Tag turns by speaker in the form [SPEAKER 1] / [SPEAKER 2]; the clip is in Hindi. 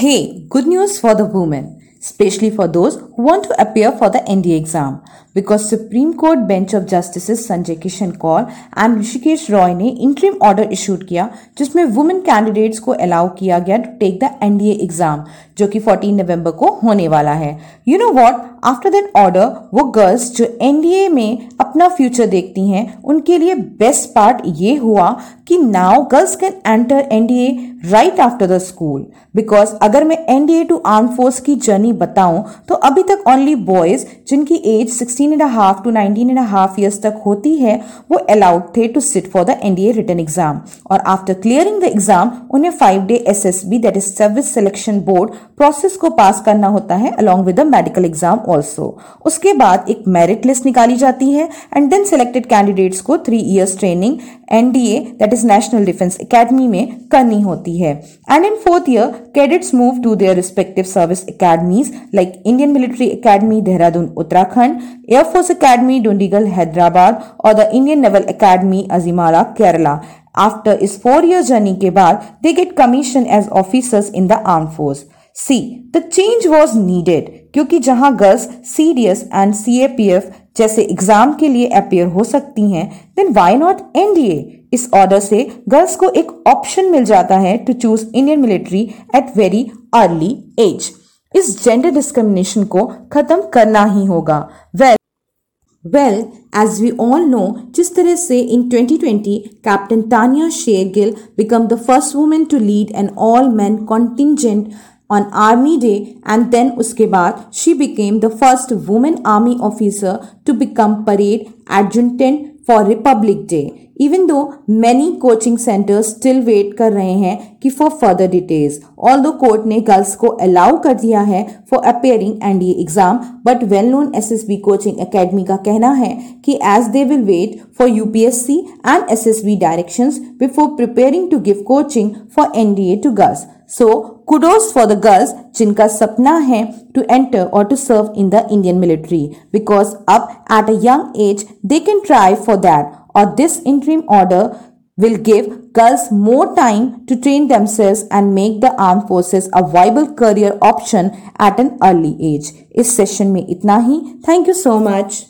[SPEAKER 1] Hey, good news for the women, especially for those who want to appear for the NDA exam. Because Supreme Court bench of justice Sanjay Kishan Kaul and Rishikesh Roy ने इंटरिम ऑर्डर इशूड किया, जिसमें वुमेन कैंडिडेट्स को अलाउ किया गया to take the NDA exam जो कि 14 नवंबर को होने वाला है। You know what after that order वो गर्ल्स जो एनडीए में अपना फ्यूचर देखती हैं, उनके लिए बेस्ट पार्ट ये हुआ कि now girls can enter NDA right after the school because अगर मैं एनडीए टू आर्म फोर्स की जर्नी बताऊँ तो अभी तक ओनली बॉयज़ जिनकी age 16 and half to 19 and half years तक होती है, वो अलाउड थे to sit for the NDA written exam और आफ्टर क्लियरिंग द एग्ज़ाम उन्हें five day S S B that is service selection board process को पास करना होता है along with the medical exam also उसके बाद एक मेरिट लिस्ट निकाली जाती है एंड देन सेलेक्टेड कैंडिडेट्स को three years training NDA that is national defence academy में करनी होती है. And in fourth year cadets move to their respective service academies like Indian military academy Dehradun Uttarakhand air force academy Dundigal Hyderabad और the Indian naval academy Ezhimala Kerala after इस फोर ईयर जर्नी के बाद they get commission as officers in the arm force see the change was needed क्योंकि जहाँ girls C D S and C A P F जैसे एग्ज़ाम के लिए अपेयर हो सकती हैं देन वाई नॉट एनडीए इस ऑर्डर से गर्ल्स को एक ऑप्शन मिल जाता है to choose Indian military at very early age इस जेंडर डिस्क्रिमिनेशन को खत्म करना ही होगा। Well well Well, as we all know, Chistare in 2020, Captain Tanya Sheargill became the first woman to lead an all-men contingent on Army Day and then uske baad, she became the first woman army officer to become parade adjutant for Republic Day. Even though many coaching centres still wait कर रहे हैं कि for further details although court ने गर्ल्स को अलाउ कर दिया है for appearing NDA exam but well known S S B coaching academy का कहना है कि as they will wait for U P S C and S S B directions before preparing to give coaching for NDA to girls so kudos for the girls जिनका सपना है टू एंटर और to serve in the Indian military because up at a young age, they can try for that. or this interim order will give girls more time to train themselves and make the armed forces a viable career option at an early age. इस सेशन में इतना ही. Thank you so much.